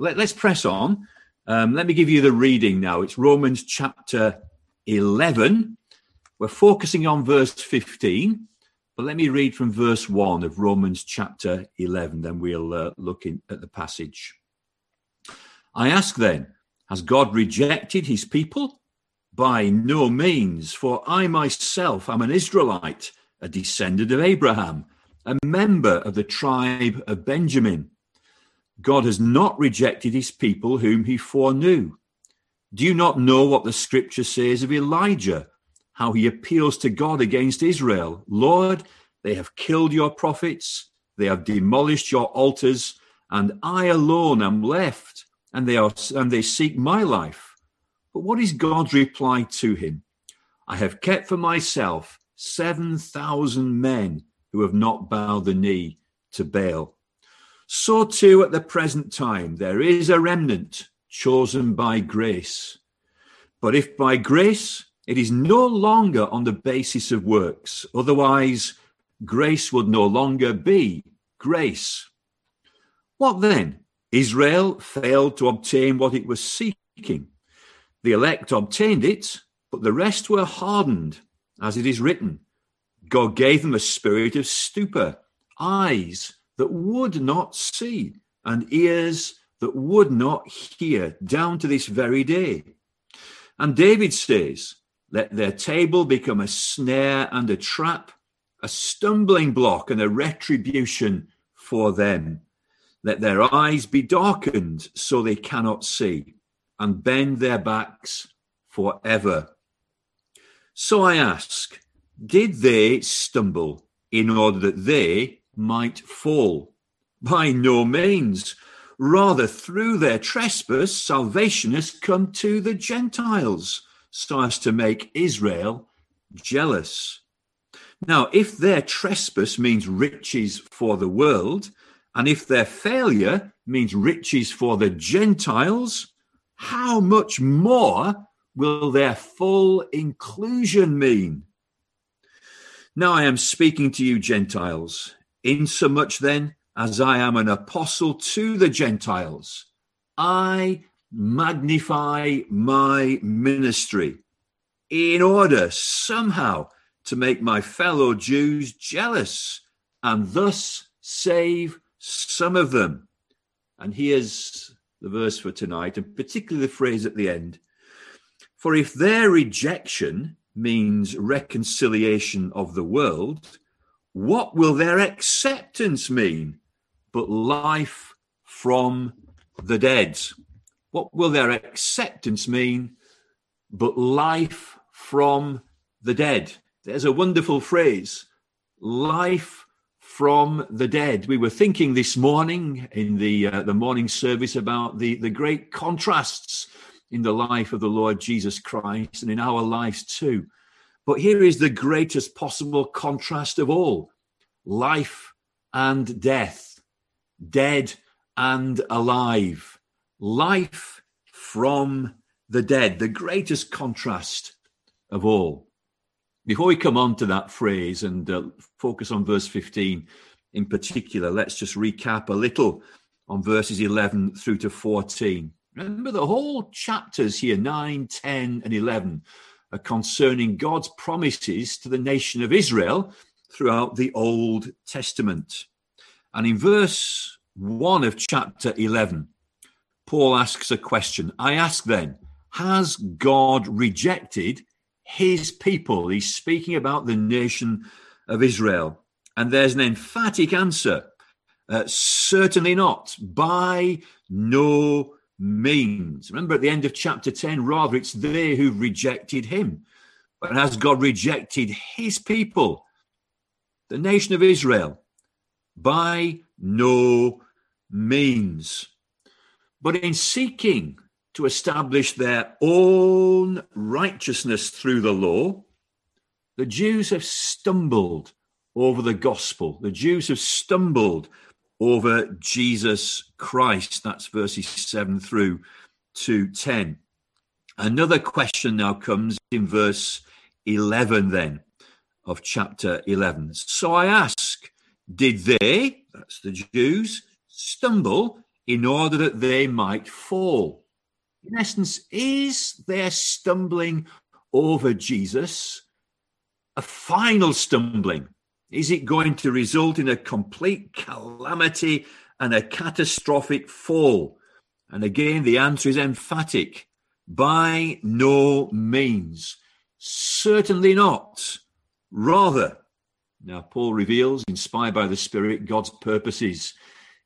let, us press on. Um, let me give you the reading now. It's Romans chapter 11. We're focusing on verse 15, but let me read from verse 1 of Romans chapter 11, then we'll uh, look in, at the passage. I ask then, has God rejected his people? By no means, for I myself am an Israelite, a descendant of Abraham, a member of the tribe of Benjamin. God has not rejected his people whom he foreknew. Do you not know what the scripture says of Elijah, how he appeals to God against Israel? Lord, they have killed your prophets, they have demolished your altars, and I alone am left, and they are and they seek my life. But what is God's reply to him? I have kept for myself seven thousand men who have not bowed the knee to Baal. So too at the present time there is a remnant chosen by grace. But if by grace, it is no longer on the basis of works. Otherwise, grace would no longer be grace. What then? Israel failed to obtain what it was seeking. The elect obtained it, but the rest were hardened, as it is written. God gave them a spirit of stupor, eyes that would not see and ears that would not hear down to this very day. And David says, Let their table become a snare and a trap, a stumbling block and a retribution for them. Let their eyes be darkened so they cannot see, and bend their backs forever. So I ask, did they stumble in order that they might fall. By no means. Rather, through their trespass, salvation has come to the Gentiles, so as to make Israel jealous. Now, if their trespass means riches for the world, and if their failure means riches for the Gentiles, how much more will their full inclusion mean? Now I am speaking to you, Gentiles Insomuch then as I am an apostle to the Gentiles, I magnify my ministry in order somehow to make my fellow Jews jealous and thus save some of them. And here's the verse for tonight, and particularly the phrase at the end. For if their rejection means reconciliation of the world, what will their acceptance mean but life from the dead? What will their acceptance mean but life from the dead? There's a wonderful phrase life from the dead. We were thinking this morning in the uh, the morning service about the the great contrasts in the life of the Lord Jesus Christ and in our lives too. But here is the greatest possible contrast of all life and death, dead and alive, life from the dead, the greatest contrast of all. Before we come on to that phrase and uh, focus on verse 15 in particular, let's just recap a little on verses 11 through to 14. Remember, the whole chapters here, 9, 10, and 11, are concerning God's promises to the nation of Israel throughout the Old Testament. And in verse 1 of chapter 11, Paul asks a question. I ask then, has God rejected his people? He's speaking about the nation of Israel. And there's an emphatic answer uh, certainly not, by no means. Remember at the end of chapter 10, rather it's they who've rejected him. But has God rejected his people? The nation of Israel? By no means. But in seeking to establish their own righteousness through the law, the Jews have stumbled over the gospel. The Jews have stumbled over Jesus Christ. That's verses 7 through to 10. Another question now comes in verse 11 then of chapter 11. So I ask, did they, that's the Jews, stumble in order that they might fall. In essence, is their stumbling over Jesus a final stumbling? Is it going to result in a complete calamity and a catastrophic fall? And again, the answer is emphatic. By no means. Certainly not. Rather, now Paul reveals, inspired by the Spirit, God's purposes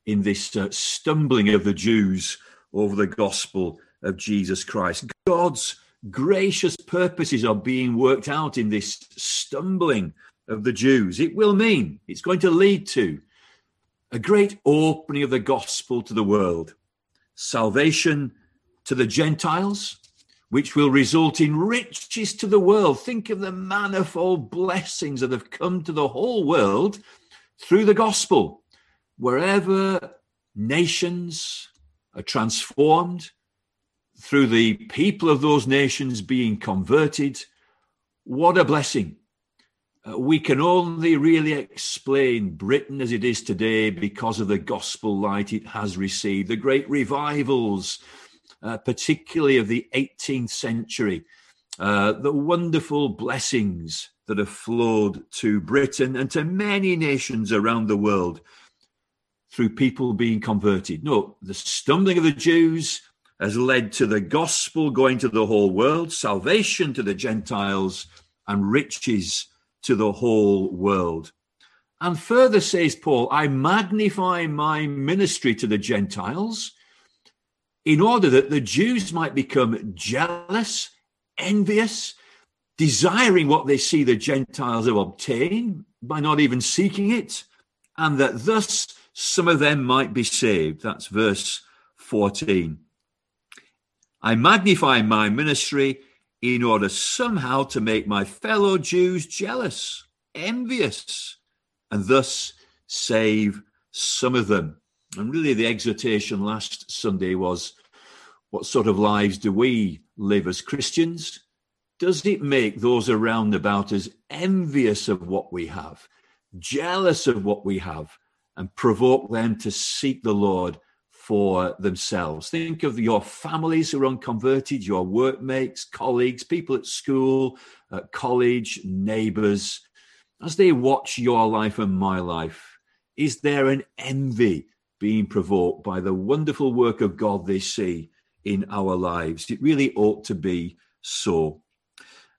in this uh, stumbling of the Jews over the gospel of Jesus Christ. God's gracious purposes are being worked out in this stumbling of the Jews. It will mean, it's going to lead to a great opening of the gospel to the world, salvation to the Gentiles, which will result in riches to the world. Think of the manifold blessings that have come to the whole world through the gospel. Wherever nations are transformed, through the people of those nations being converted, what a blessing. Uh, we can only really explain Britain as it is today because of the gospel light it has received, the great revivals, uh, particularly of the 18th century, uh, the wonderful blessings that have flowed to Britain and to many nations around the world through people being converted. No, the stumbling of the Jews has led to the gospel going to the whole world, salvation to the Gentiles, and riches to the whole world. And further says Paul, I magnify my ministry to the Gentiles in order that the Jews might become jealous, envious, desiring what they see the Gentiles have obtained by not even seeking it, and that thus some of them might be saved. That's verse 14. I magnify my ministry in order somehow to make my fellow Jews jealous, envious, and thus save some of them. And really, the exhortation last Sunday was what sort of lives do we live as Christians? Does it make those around about us envious of what we have, jealous of what we have, and provoke them to seek the Lord for themselves. Think of your families who are unconverted, your workmates, colleagues, people at school, at college, neighbors. As they watch your life and my life, is there an envy being provoked by the wonderful work of God they see in our lives? It really ought to be so.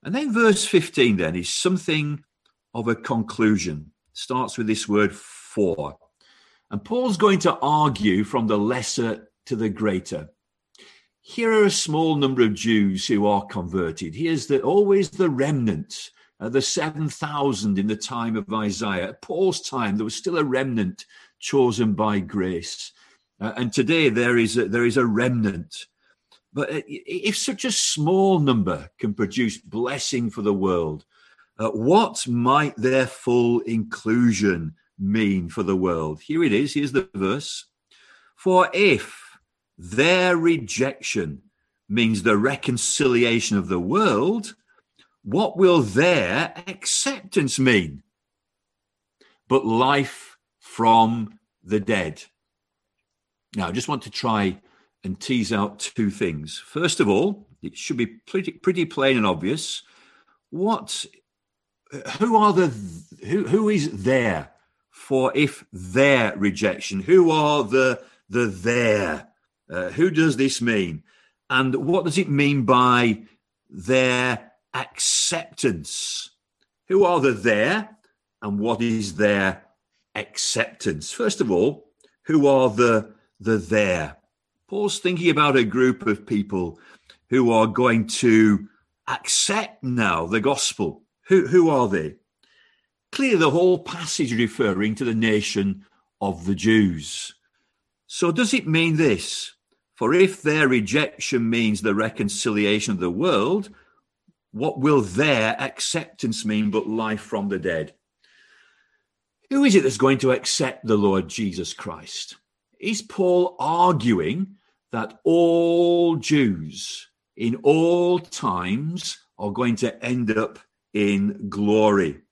And then verse 15 then is something of a conclusion. Starts with this word for. And Paul's going to argue from the lesser to the greater. Here are a small number of Jews who are converted. Here's the, always the remnant, uh, the 7,000 in the time of Isaiah. At Paul's time, there was still a remnant chosen by grace. Uh, and today there is, a, there is a remnant. But uh, if such a small number can produce blessing for the world, uh, what might their full inclusion mean for the world? Here it is. Here's the verse. For if their rejection means the reconciliation of the world, what will their acceptance mean? But life from the dead. Now, I just want to try and tease out two things. First of all, it should be pretty, pretty plain and obvious. What, who are the, who, who is there? For if their rejection. Who are the the there? Uh, who does this mean? And what does it mean by their acceptance? Who are the there? And what is their acceptance? First of all, who are the the there? Paul's thinking about a group of people who are going to accept now the gospel. Who who are they? Clearly, the whole passage referring to the nation of the Jews. So, does it mean this? For if their rejection means the reconciliation of the world, what will their acceptance mean but life from the dead? Who is it that's going to accept the Lord Jesus Christ? Is Paul arguing that all Jews in all times are going to end up in glory?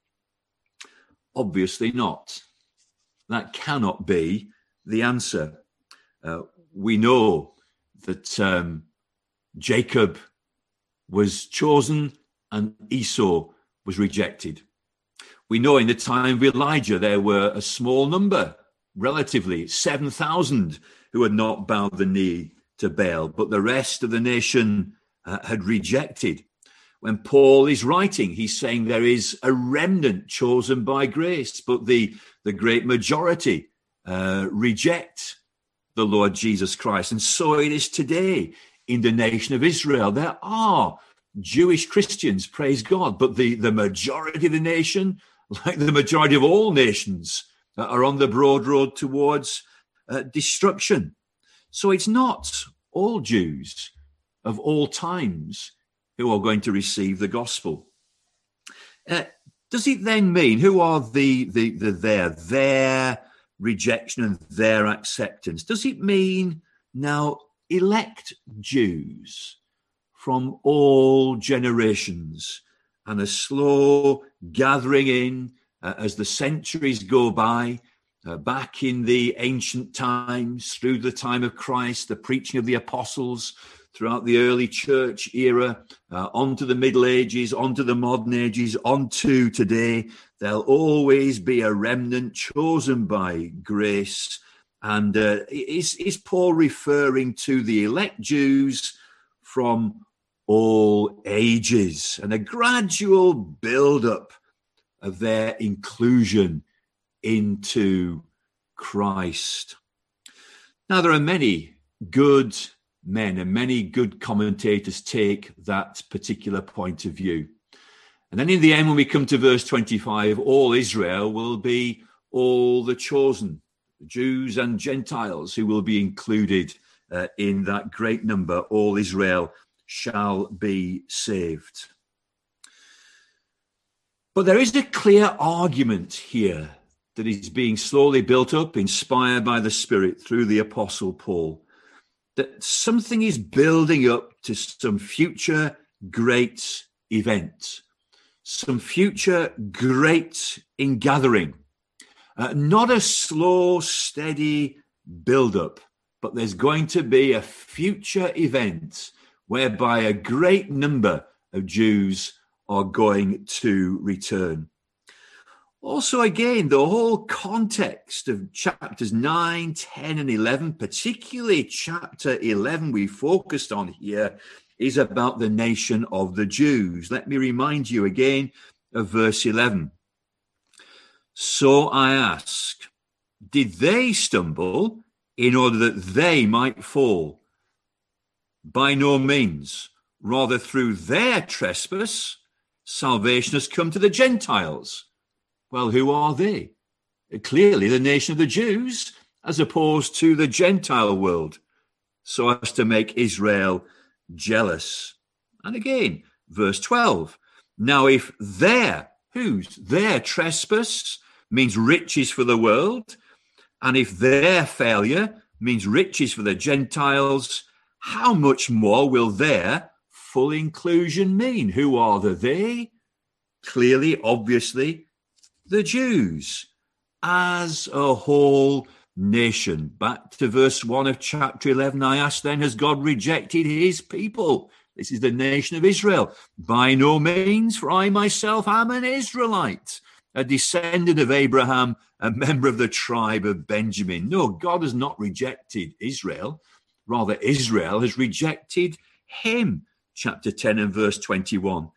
Obviously not. That cannot be the answer. Uh, we know that um, Jacob was chosen and Esau was rejected. We know in the time of Elijah there were a small number, relatively 7,000, who had not bowed the knee to Baal, but the rest of the nation uh, had rejected. When Paul is writing, he's saying there is a remnant chosen by grace, but the, the great majority uh, reject the Lord Jesus Christ. And so it is today in the nation of Israel. There are Jewish Christians, praise God, but the, the majority of the nation, like the majority of all nations, uh, are on the broad road towards uh, destruction. So it's not all Jews of all times who are going to receive the gospel. Uh, does it then mean who are the the the their their rejection and their acceptance? Does it mean now elect Jews from all generations and a slow gathering in uh, as the centuries go by? Uh, back in the ancient times, through the time of Christ, the preaching of the apostles, throughout the early church era, uh, onto the Middle Ages, onto the modern ages, onto today, there'll always be a remnant chosen by grace. And uh, is, is Paul referring to the elect Jews from all ages and a gradual build up of their inclusion into Christ. Now, there are many good men and many good commentators take that particular point of view. And then in the end, when we come to verse 25, all Israel will be all the chosen, Jews and Gentiles who will be included uh, in that great number. All Israel shall be saved. But there is a clear argument here that is being slowly built up, inspired by the Spirit through the Apostle Paul, that something is building up to some future great event, some future great ingathering. Uh, not a slow, steady build up, but there's going to be a future event whereby a great number of Jews are going to return. Also, again, the whole context of chapters 9, 10, and 11, particularly chapter 11, we focused on here, is about the nation of the Jews. Let me remind you again of verse 11. So I ask, did they stumble in order that they might fall? By no means. Rather, through their trespass, salvation has come to the Gentiles well, who are they? Clearly, the nation of the Jews, as opposed to the Gentile world, so as to make Israel jealous. And again, verse 12. Now, if their, whose, their trespass means riches for the world, and if their failure means riches for the Gentiles, how much more will their full inclusion mean? Who are the they? Clearly, obviously, the Jews as a whole nation. Back to verse 1 of chapter 11, I ask then, has God rejected his people? This is the nation of Israel. By no means, for I myself am an Israelite, a descendant of Abraham, a member of the tribe of Benjamin. No, God has not rejected Israel. Rather, Israel has rejected him. Chapter 10 and verse 21.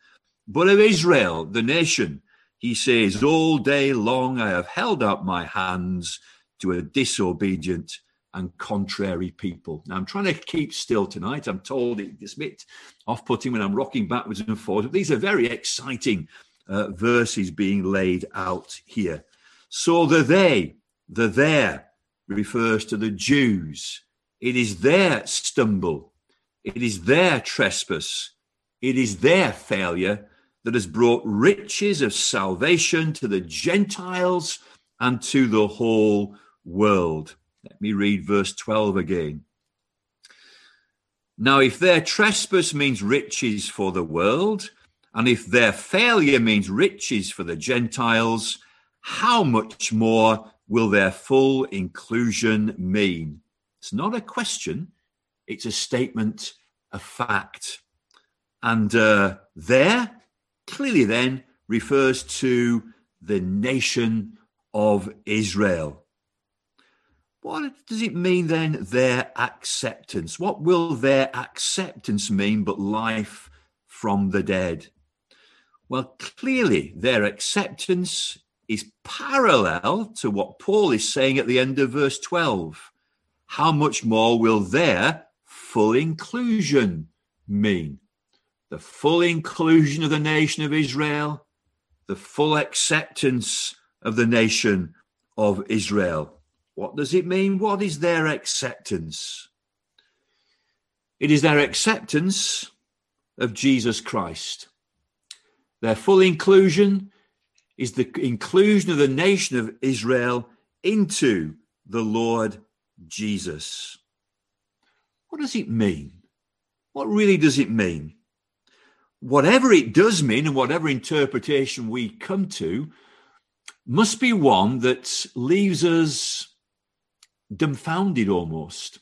But of Israel, the nation, he says, All day long I have held up my hands to a disobedient and contrary people. Now, I'm trying to keep still tonight. I'm told it's a bit off putting when I'm rocking backwards and forwards. But these are very exciting uh, verses being laid out here. So the they, the there refers to the Jews. It is their stumble, it is their trespass, it is their failure that has brought riches of salvation to the Gentiles and to the whole world. Let me read verse 12 again. Now, if their trespass means riches for the world, and if their failure means riches for the Gentiles, how much more will their full inclusion mean? It's not a question, it's a statement a fact. And uh, there, clearly, then, refers to the nation of Israel. What does it mean then, their acceptance? What will their acceptance mean but life from the dead? Well, clearly, their acceptance is parallel to what Paul is saying at the end of verse 12. How much more will their full inclusion mean? The full inclusion of the nation of Israel, the full acceptance of the nation of Israel. What does it mean? What is their acceptance? It is their acceptance of Jesus Christ. Their full inclusion is the inclusion of the nation of Israel into the Lord Jesus. What does it mean? What really does it mean? Whatever it does mean and whatever interpretation we come to must be one that leaves us dumbfounded almost,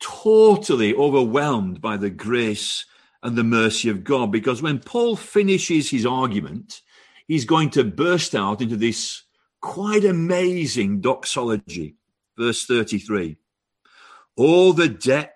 totally overwhelmed by the grace and the mercy of God. Because when Paul finishes his argument, he's going to burst out into this quite amazing doxology. Verse 33 All the depth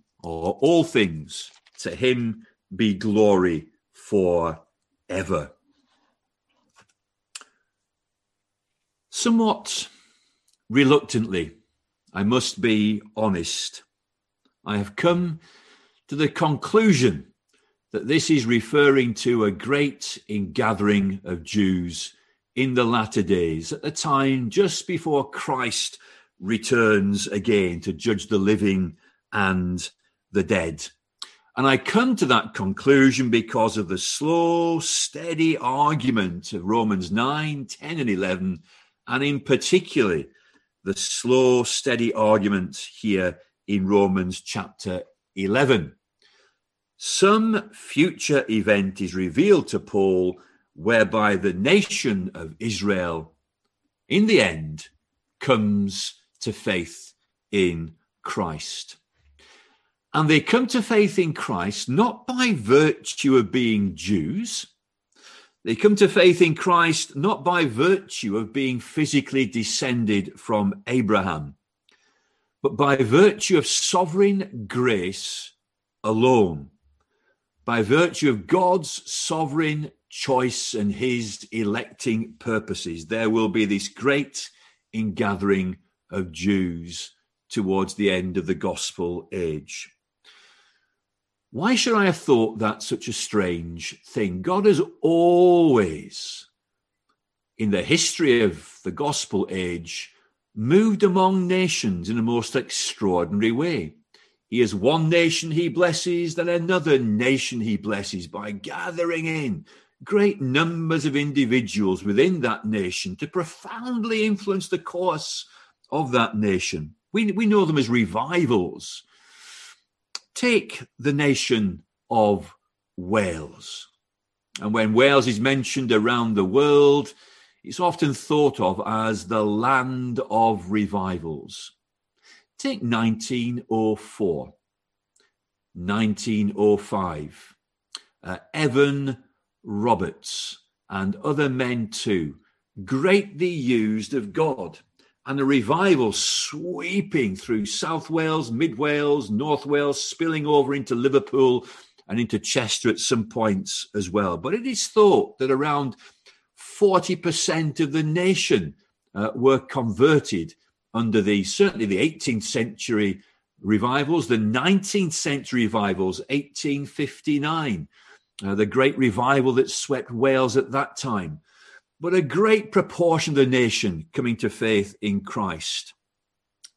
are all things. To him be glory for ever. Somewhat reluctantly, I must be honest, I have come to the conclusion that this is referring to a great ingathering of Jews in the latter days, at the time just before Christ returns again to judge the living and the dead. And I come to that conclusion because of the slow, steady argument of Romans 9, 10, and 11, and in particular, the slow, steady argument here in Romans chapter 11. Some future event is revealed to Paul whereby the nation of Israel, in the end, comes to faith in Christ. And they come to faith in Christ not by virtue of being Jews. They come to faith in Christ not by virtue of being physically descended from Abraham, but by virtue of sovereign grace alone by virtue of God's sovereign choice and his electing purposes, there will be this great ingathering of Jews towards the end of the gospel age. Why should I have thought that such a strange thing? God has always, in the history of the gospel age, moved among nations in a most extraordinary way. He is one nation he blesses, then another nation he blesses by gathering in great numbers of individuals within that nation to profoundly influence the course of that nation. We, we know them as revivals. Take the nation of Wales. And when Wales is mentioned around the world, it's often thought of as the land of revivals. Take 1904, 1905. Uh, Evan Roberts and other men too, greatly used of God, and a revival sweeping through South Wales, Mid Wales, North Wales, spilling over into Liverpool and into Chester at some points as well. But it is thought that around 40% of the nation uh, were converted under the certainly the 18th century revivals, the 19th century revivals, 1859, uh, the great revival that swept Wales at that time. But a great proportion of the nation coming to faith in Christ.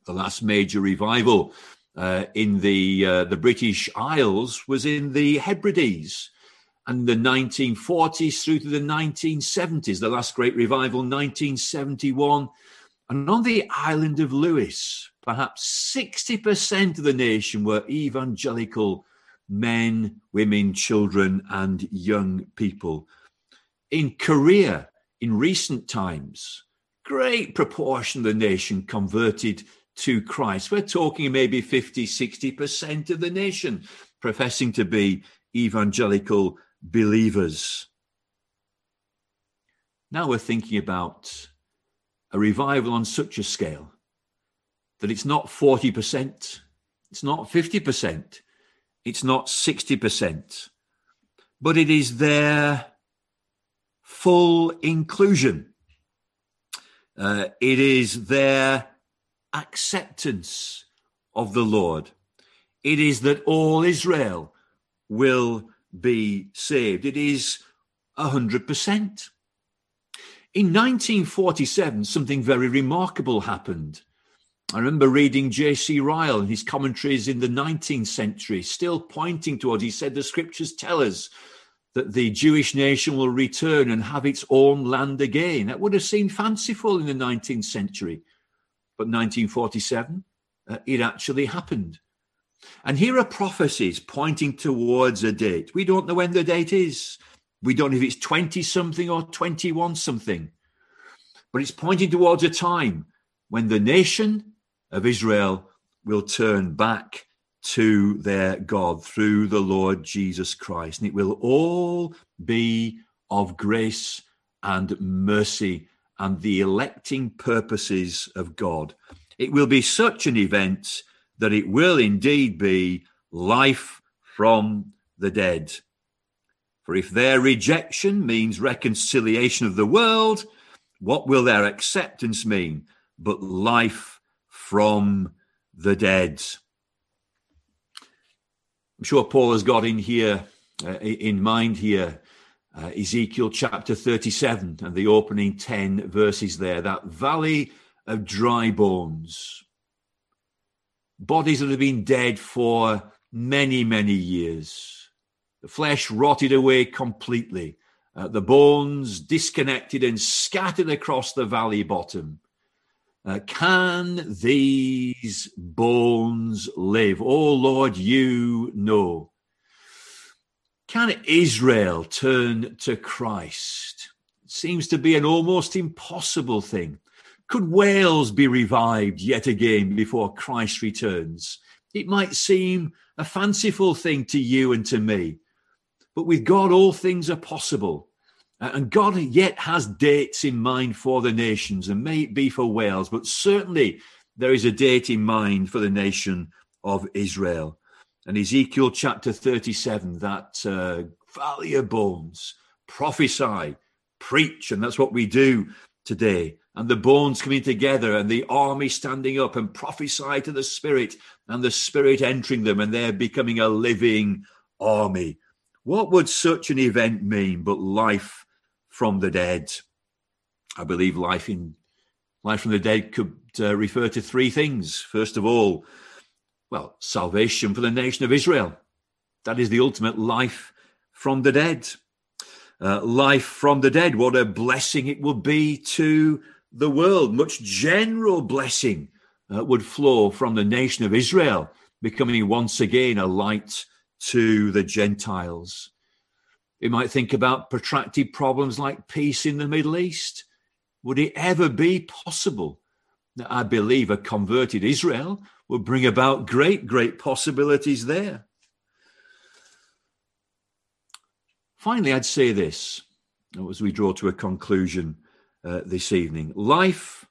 The last major revival uh, in the uh, the British Isles was in the Hebrides, and the 1940s through to the 1970s. The last great revival, 1971, and on the island of Lewis, perhaps 60% of the nation were evangelical men, women, children, and young people. In Korea, in recent times, great proportion of the nation converted to Christ. We're talking maybe 50, 60% of the nation professing to be evangelical believers. Now we're thinking about a revival on such a scale that it's not 40%, it's not 50%, it's not 60%, but it is their full inclusion. Uh, it is their acceptance of the Lord. It is that all Israel will be saved. It is 100%. In 1947, something very remarkable happened. I remember reading J.C. Ryle and his commentaries in the 19th century, still pointing towards, he said, the scriptures tell us that the Jewish nation will return and have its own land again. That would have seemed fanciful in the 19th century. But 1947, uh, it actually happened. And here are prophecies pointing towards a date. We don't know when the date is. We don't know if it's 20 something or 21 something. But it's pointing towards a time when the nation of Israel will turn back to their God through the Lord Jesus Christ. And it will all be of grace and mercy and the electing purposes of God. It will be such an event that it will indeed be life from the dead. For if their rejection means reconciliation of the world, what will their acceptance mean but life from the dead? I'm sure Paul has got in here, uh, in mind here, uh, Ezekiel chapter 37 and the opening 10 verses there, that valley of dry bones. Bodies that have been dead for many, many years. The flesh rotted away completely. Uh, the bones disconnected and scattered across the valley bottom. Uh, can these bones live? Oh Lord, you know. Can Israel turn to Christ? It seems to be an almost impossible thing. Could Wales be revived yet again before Christ returns? It might seem a fanciful thing to you and to me, but with God, all things are possible. And God yet has dates in mind for the nations, and may it be for Wales, but certainly there is a date in mind for the nation of Israel. And Ezekiel chapter 37, that uh, valley of bones, prophesy, preach, and that's what we do today. And the bones coming together, and the army standing up and prophesy to the Spirit, and the Spirit entering them, and they're becoming a living army. What would such an event mean but life from the dead? I believe life in life from the dead could uh, refer to three things. First of all, well, salvation for the nation of Israel. That is the ultimate life from the dead. Uh, life from the dead, what a blessing it would be to the world. Much general blessing uh, would flow from the nation of Israel, becoming once again a light to the Gentiles. We might think about protracted problems like peace in the Middle East. Would it ever be possible that I believe a converted Israel would bring about great, great possibilities there? Finally, I'd say this as we draw to a conclusion uh, this evening life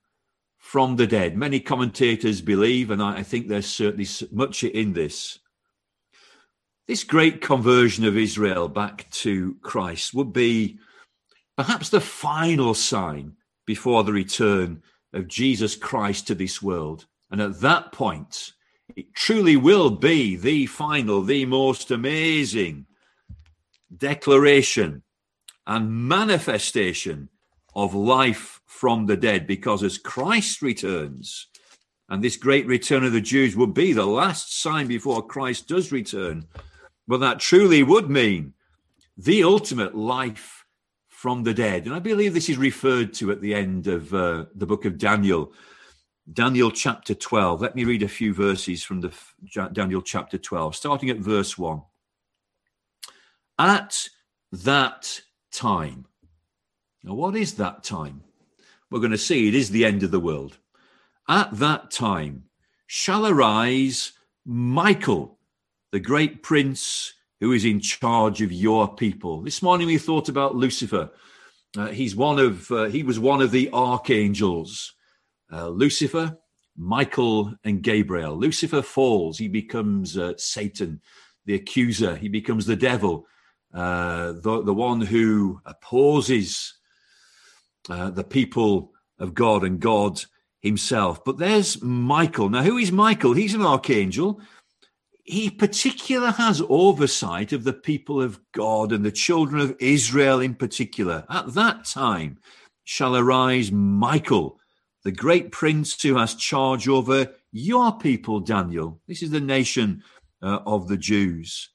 from the dead. Many commentators believe, and I, I think there's certainly much in this, this great conversion of Israel back to Christ would be perhaps the final sign before the return of Jesus Christ to this world. And at that point, it truly will be the final, the most amazing declaration and manifestation of life from the dead. Because as Christ returns, And this great return of the Jews would be the last sign before Christ does return. But that truly would mean the ultimate life from the dead. And I believe this is referred to at the end of uh, the book of Daniel, Daniel chapter 12. Let me read a few verses from the Daniel chapter 12, starting at verse 1. At that time. Now, what is that time? We're going to see it is the end of the world. At that time shall arise Michael, the great prince who is in charge of your people. This morning we thought about Lucifer. Uh, he's one of uh, he was one of the archangels. Uh, Lucifer, Michael, and Gabriel. Lucifer falls; he becomes uh, Satan, the accuser. He becomes the devil, uh, the the one who opposes uh, the people of God and God himself. But there's Michael. Now, who is Michael? He's an archangel. He particular has oversight of the people of God and the children of Israel in particular. At that time shall arise Michael, the great prince who has charge over your people, Daniel. This is the nation uh, of the Jews.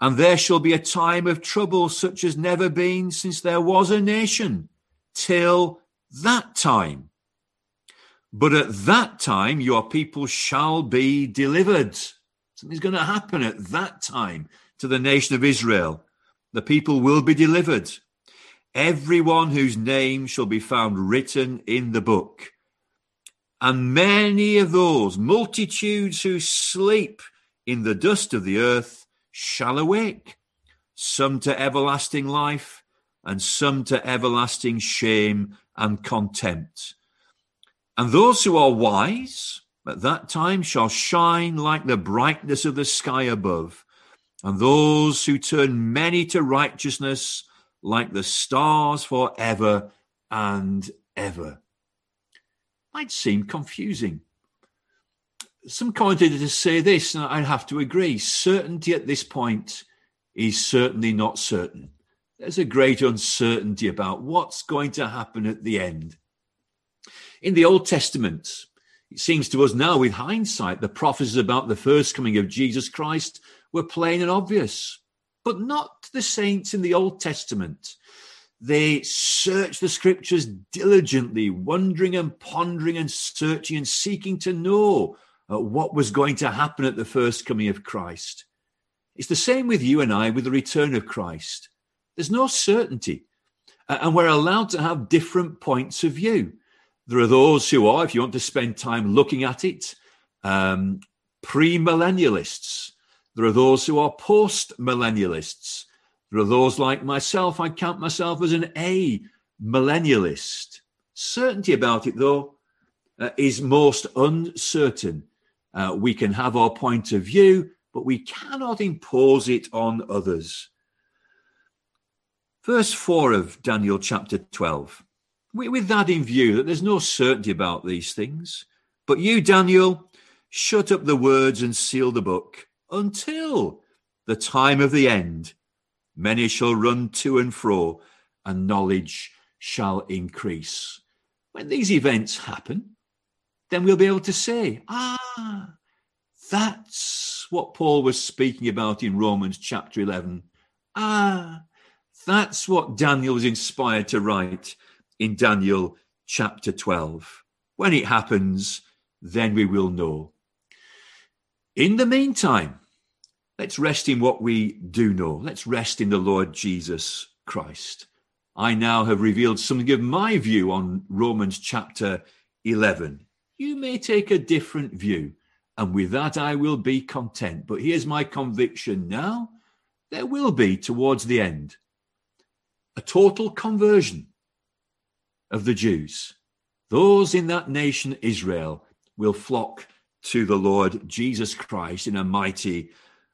And there shall be a time of trouble such as never been since there was a nation till that time but at that time, your people shall be delivered. Something's going to happen at that time to the nation of Israel. The people will be delivered. Everyone whose name shall be found written in the book. And many of those multitudes who sleep in the dust of the earth shall awake, some to everlasting life, and some to everlasting shame and contempt. And those who are wise at that time shall shine like the brightness of the sky above, and those who turn many to righteousness like the stars forever and ever. Might seem confusing. Some commentators say this, and I have to agree certainty at this point is certainly not certain. There's a great uncertainty about what's going to happen at the end. In the Old Testament, it seems to us now, with hindsight, the prophecies about the first coming of Jesus Christ were plain and obvious, but not to the saints in the Old Testament. They searched the scriptures diligently, wondering and pondering and searching and seeking to know uh, what was going to happen at the first coming of Christ. It's the same with you and I with the return of Christ. There's no certainty, and we're allowed to have different points of view. There are those who are, if you want to spend time looking at it, um, pre-millennialists. There are those who are post-millennialists. There are those like myself. I count myself as an A millennialist. Certainty about it, though, uh, is most uncertain. Uh, we can have our point of view, but we cannot impose it on others. Verse 4 of Daniel chapter 12 with that in view, that there's no certainty about these things. But you, Daniel, shut up the words and seal the book until the time of the end. Many shall run to and fro, and knowledge shall increase. When these events happen, then we'll be able to say, ah, that's what Paul was speaking about in Romans chapter 11. Ah, that's what Daniel was inspired to write in Daniel chapter 12. When it happens, then we will know. In the meantime, let's rest in what we do know. Let's rest in the Lord Jesus Christ. I now have revealed something of my view on Romans chapter 11. You may take a different view, and with that I will be content. But here's my conviction now there will be towards the end a total conversion of the Jews. Those in that nation, Israel, will flock to the Lord Jesus Christ in a mighty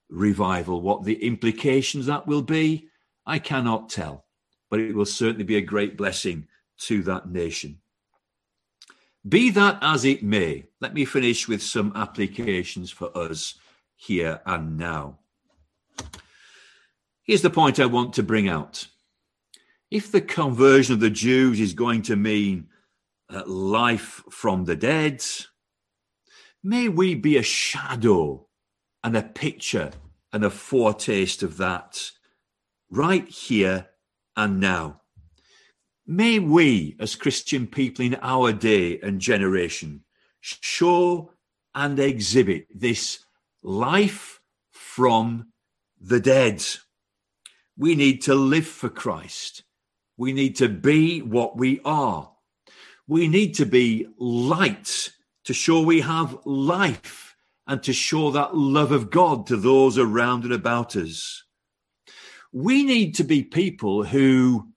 revival. What the implications that will be, I cannot tell, but it will certainly be a great blessing to that nation. Be that as it may, let me finish with some applications for us here and now. Here's the point I want to bring out if the conversion of the Jews is going to mean uh, life from the dead, May we be a shadow and a picture and a foretaste of that right here and now. May we, as Christian people in our day and generation, show and exhibit this life from the dead. We need to live for Christ. We need to be what we are. We need to be light to show we have life and to show that love of God to those around and about us. We need to be people who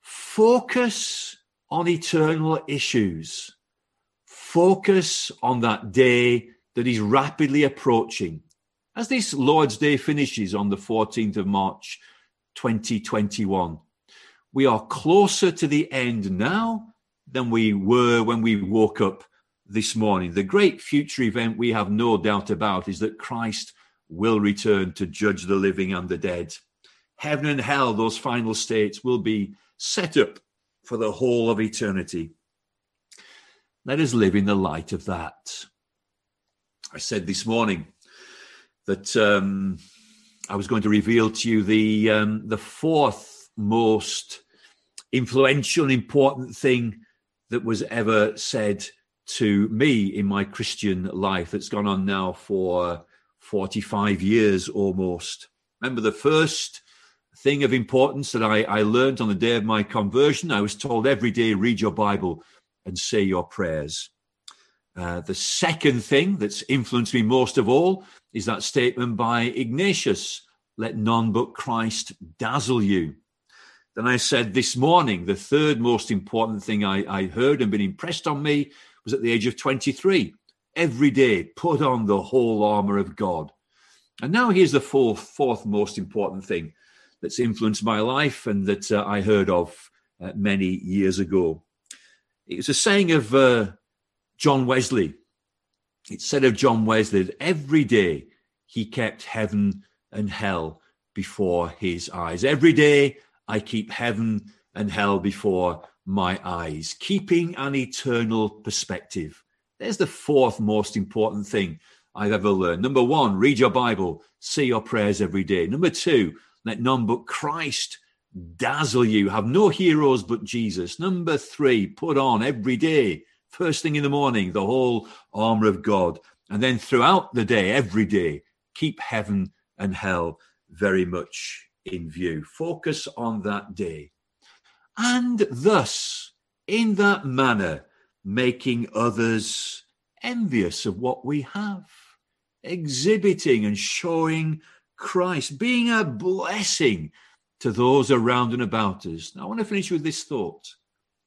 focus on eternal issues, focus on that day that is rapidly approaching. As this Lord's Day finishes on the 14th of March 2021, we are closer to the end now than we were when we woke up this morning. The great future event we have no doubt about is that Christ will return to judge the living and the dead. Heaven and hell, those final states, will be set up for the whole of eternity. Let us live in the light of that. I said this morning that um, I was going to reveal to you the um, the fourth most influential important thing that was ever said to me in my Christian life that's gone on now for 45 years almost. Remember the first thing of importance that I, I learned on the day of my conversion? I was told every day, read your Bible and say your prayers. Uh, the second thing that's influenced me most of all is that statement by Ignatius let none but Christ dazzle you. Then I said this morning, the third most important thing I, I heard and been impressed on me was at the age of 23. Every day, put on the whole armor of God. And now here's the fourth, fourth most important thing that's influenced my life and that uh, I heard of uh, many years ago. It was a saying of uh, John Wesley. It said of John Wesley that every day he kept heaven and hell before his eyes. Every day I keep heaven and hell before my eyes, keeping an eternal perspective. There's the fourth most important thing I've ever learned. Number one, read your Bible, say your prayers every day. Number two, let none but Christ dazzle you. Have no heroes but Jesus. Number three, put on every day, first thing in the morning, the whole armor of God. And then throughout the day, every day, keep heaven and hell very much in view. Focus on that day. And thus, in that manner, making others envious of what we have, exhibiting and showing Christ, being a blessing to those around and about us. Now, I want to finish with this thought.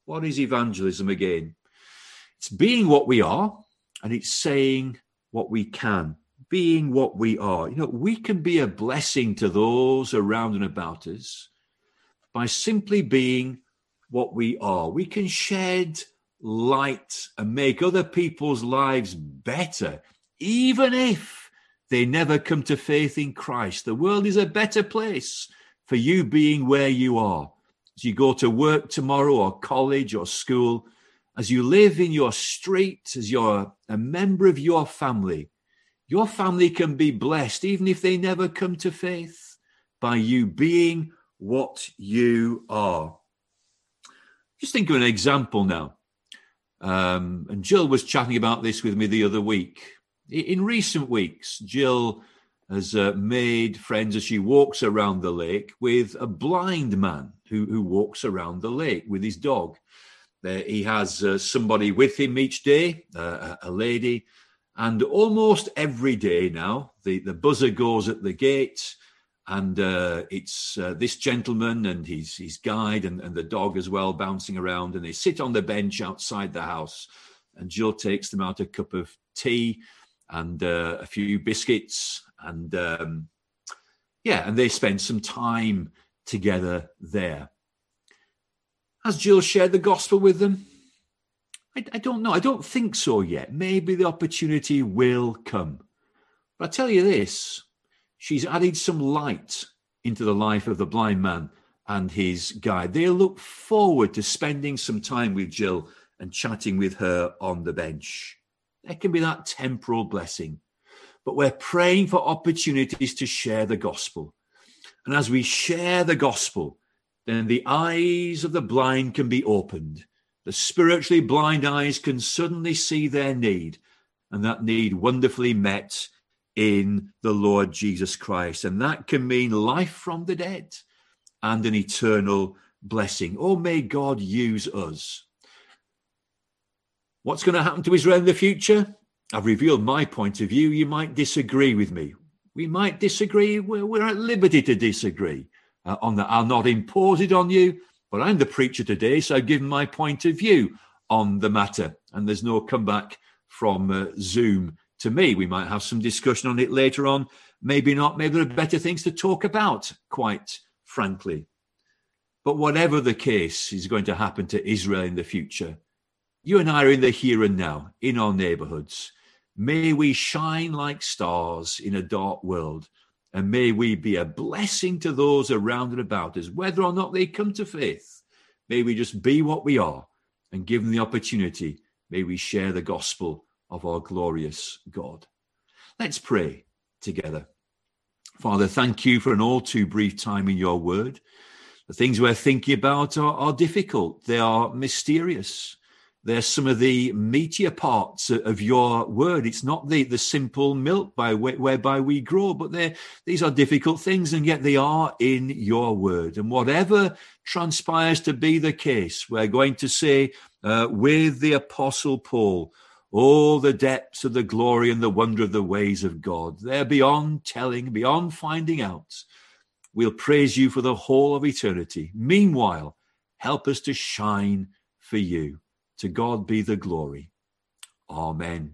What is evangelism again? It's being what we are, and it's saying what we can being what we are. You know, we can be a blessing to those around and about us by simply being what we are. We can shed light and make other people's lives better, even if they never come to faith in Christ. The world is a better place for you being where you are. As you go to work tomorrow or college or school, as you live in your street, as you're a member of your family, your family can be blessed, even if they never come to faith, by you being what you are. Just think of an example now. Um, and Jill was chatting about this with me the other week. In recent weeks, Jill has uh, made friends as she walks around the lake with a blind man who, who walks around the lake with his dog. Uh, he has uh, somebody with him each day, uh, a lady, and almost every day now, the, the buzzer goes at the gate, and uh, it's uh, this gentleman and his, his guide and, and the dog as well bouncing around. And they sit on the bench outside the house, and Jill takes them out a cup of tea and uh, a few biscuits. And um, yeah, and they spend some time together there. Has Jill shared the gospel with them? I, I don't know. I don't think so yet. Maybe the opportunity will come. But I tell you this she's added some light into the life of the blind man and his guide. They look forward to spending some time with Jill and chatting with her on the bench. There can be that temporal blessing. But we're praying for opportunities to share the gospel. And as we share the gospel, then the eyes of the blind can be opened. The spiritually blind eyes can suddenly see their need, and that need wonderfully met in the Lord Jesus Christ. And that can mean life from the dead and an eternal blessing. Oh, may God use us. What's going to happen to Israel in the future? I've revealed my point of view. You might disagree with me. We might disagree. We're, at liberty to disagree uh, on that. I'll not impose it on you, but I'm the preacher today, so I've given my point of view on the matter. And there's no comeback from uh, Zoom to me. We might have some discussion on it later on. Maybe not. Maybe there are better things to talk about, quite frankly. But whatever the case is going to happen to Israel in the future, you and I are in the here and now, in our neighborhoods. May we shine like stars in a dark world, and may we be a blessing to those around and about us, whether or not they come to faith. May we just be what we are and give them the opportunity. May we share the gospel of our glorious God. Let's pray together. Father, thank you for an all too brief time in your word. The things we're thinking about are, are difficult, they are mysterious. They're some of the meatier parts of your word. It's not the, the simple milk by whereby we grow, but these are difficult things, and yet they are in your word. And whatever transpires to be the case, we're going to say uh, with the Apostle Paul, all the depths of the glory and the wonder of the ways of God. They're beyond telling, beyond finding out. We'll praise you for the whole of eternity. Meanwhile, help us to shine for you. To God be the glory. Amen.